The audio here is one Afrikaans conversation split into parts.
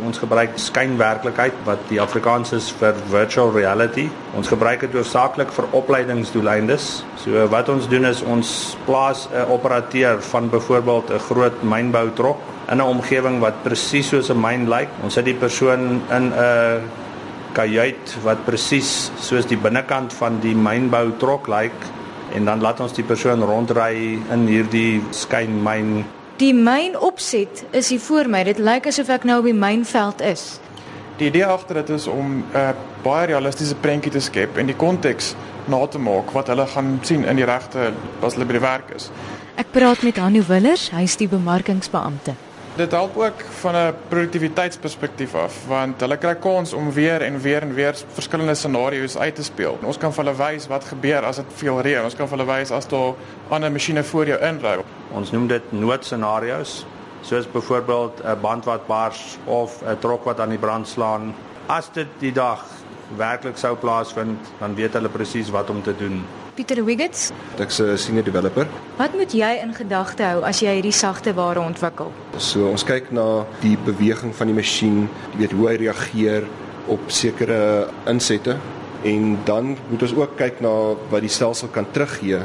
Ons gebruik skynwerklikheid wat die Afrikaans is vir virtual reality. Ons gebruik dit hoofsaaklik vir opleidingsdoeleindes. So wat ons doen is ons plaas 'n operateur van byvoorbeeld 'n groot mynboutrok in 'n omgewing wat presies soos 'n myn lyk. Ons sit die persoon in 'n kajuit wat presies soos die binnekant van die mynboutrok lyk en dan laat ons die persoon rondry in hierdie skynmyn Die myn opset is hier voor my. Dit lyk asof ek nou op die mynveld is. Die idee agter dit is om 'n uh, baie realistiese prentjie te skep en die konteks na te maak wat hulle gaan sien in die regte as hulle by die werk is. Ek praat met Hanno Willers, hy is die bemarkingsbeampte. Dit help ook van 'n produktiwiteitsperspektief af want hulle kry kans om weer en weer en weer verskillende scenario's uit te speel. Ons kan vir hulle wys wat gebeur as dit veel reën. Ons kan vir hulle wys as daar ander masjiene voor jou inry. Ons noem dit noodscenario's, soos byvoorbeeld 'n band wat bars of 'n trok wat aan die brand slaan. As dit die dag werklik sou plaasvind, dan weet hulle presies wat om te doen. Pieter Wiggets, Ek's 'n senior developer. wat moet jy in gedagte hou as jy hierdie sagte ware ontwikkel? So ons kyk na die beweging van die masjien, jy weet hoe hy reageer op sekere insette en dan moet ons ook kyk na wat die stelsel kan teruggee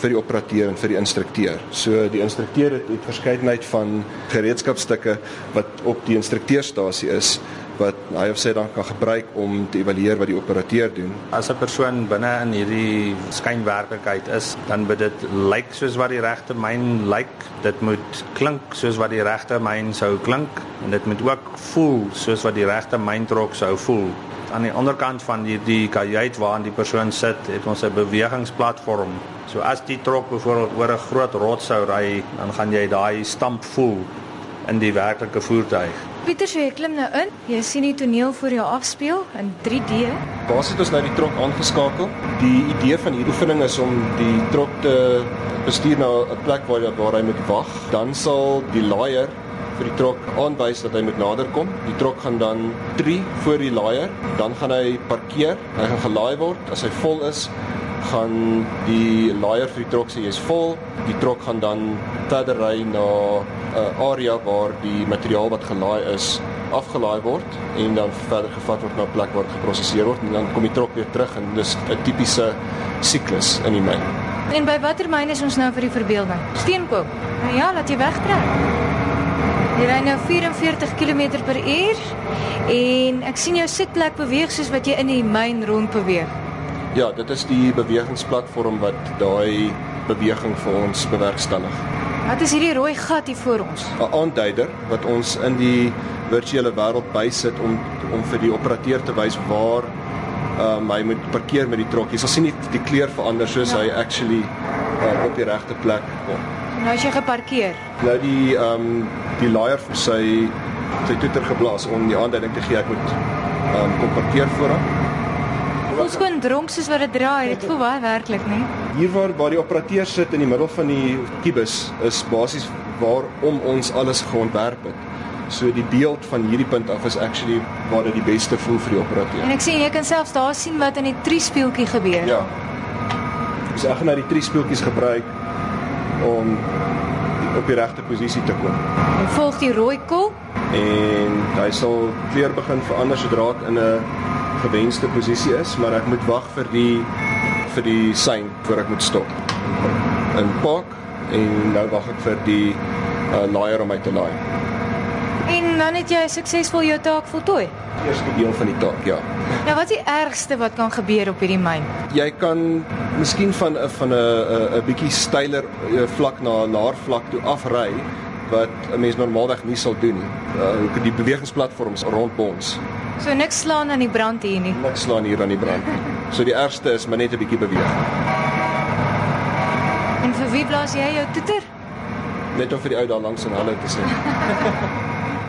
vir die operateur en vir die instrukteur. So die instrukteur het 'n verskeidenheid van gereedskapstukke wat op die instrukteurstasie is wat hy of sy dan kan gebruik om te evalueer wat die operateur doen. As 'n persoon binne in hierdie skynwerklikheid is, dan moet dit lyk soos wat die regte myn lyk. Dit moet klink soos wat die regte myn sou klink en dit moet ook voel soos wat die regte myntrok sou voel. Aan die ander kant van hierdie kajuit waarin die persoon sit, het ons 'n bewegingsplatform. So as die trok byvoorbeeld oor 'n groot rots sou ry, dan gaan jy daai stamp voel in die werklike voertuig. Pieter, so jy klim nou in. Jy sien die toneel voor jou afspeel in 3D. Basies het ons nou die trok aangeskakel. Die idee van hierdie oefening is om die trok te bestuur na 'n plek waar waar hy moet wag. Dan sal die laaier vir die trok aanwys dat hy moet naderkom. Die trok gaan dan tree voor die laaier, dan gaan hy parkeer. Hy gaan gelaai word. As hy vol is, gaan die laaier vir die trok sê jy's vol. Die trok gaan dan verder ry na 'n area waar die materiaal wat gelaai is afgelaai word en dan verder gevat word na 'n plek waar dit geprosesseer word en dan kom die trok weer terug en dis 'n tipiese siklus in die myn. En by watter myn is ons nou vir die verbeelding? Steenkoop. Nou ja, laat jy wegtrek. Jy ry nou 44 km/h en ek sien jou sitplek beweeg soos wat jy in die myn rond beweeg. Ja, dit is die bewegingsplatform wat daai beweging vir ons bewerkstellig. Wat is hierdie rooi gat hier voor ons? 'n Aanduider wat ons in die virtuele wêreld bysit om om vir die operateur te wys waar um, hy moet parkeer met die trok. Jy sal sien die, die kleur verander soos Ja. hy actually uh, op die regte plek kom. Nou as jy geparkeer. Nou die ehm um, die laaier vir sy sy toeter geblaas om die aanduiding te gee ek moet ehm um, kom parkeer voor hom. Voel skoon dronk soos wat dit draai. Dit voel baie werklik, né? Hier waar waar die operateur sit in die middel van die kubus is basies waarom ons alles geontwerp het. So die beeld van hierdie punt af is actually waar dit die beste voel vir die En operateur. ek sien jy kan selfs daar sien wat in die triespieeltjie gebeur. Ja. Dus ek gaan nou die drie speeltjies gebruik om op die regte posisie te kom. Jy volg die rooi kol. En hy sal kleur begin verander sodra dit in 'n gewenste posisie is, maar ek moet wag vir die vir die sein voor ek moet stop. In park en nou wag ek vir die uh, laaier om my te laai. En dan het jy suksesvol jou taak voltooi. Eerste deel van die taak, ja. Nou wat is die ergste wat kan gebeur op hierdie myn? Jy kan miskien van 'n van 'n 'n 'n bietjie steiler eh, vlak na 'n laer vlak toe afry wat 'n mens normaalweg nie sal doen nie. Uh, die bewegingsplatforms rondom ons. So niks slaan aan die brand hier nie. Niks slaan hier aan die brand. So die ergste is maar net 'n bietjie beweeg. En vir wie blaas jy jou toeter? Net om vir die ou daar langs in hulle te sê.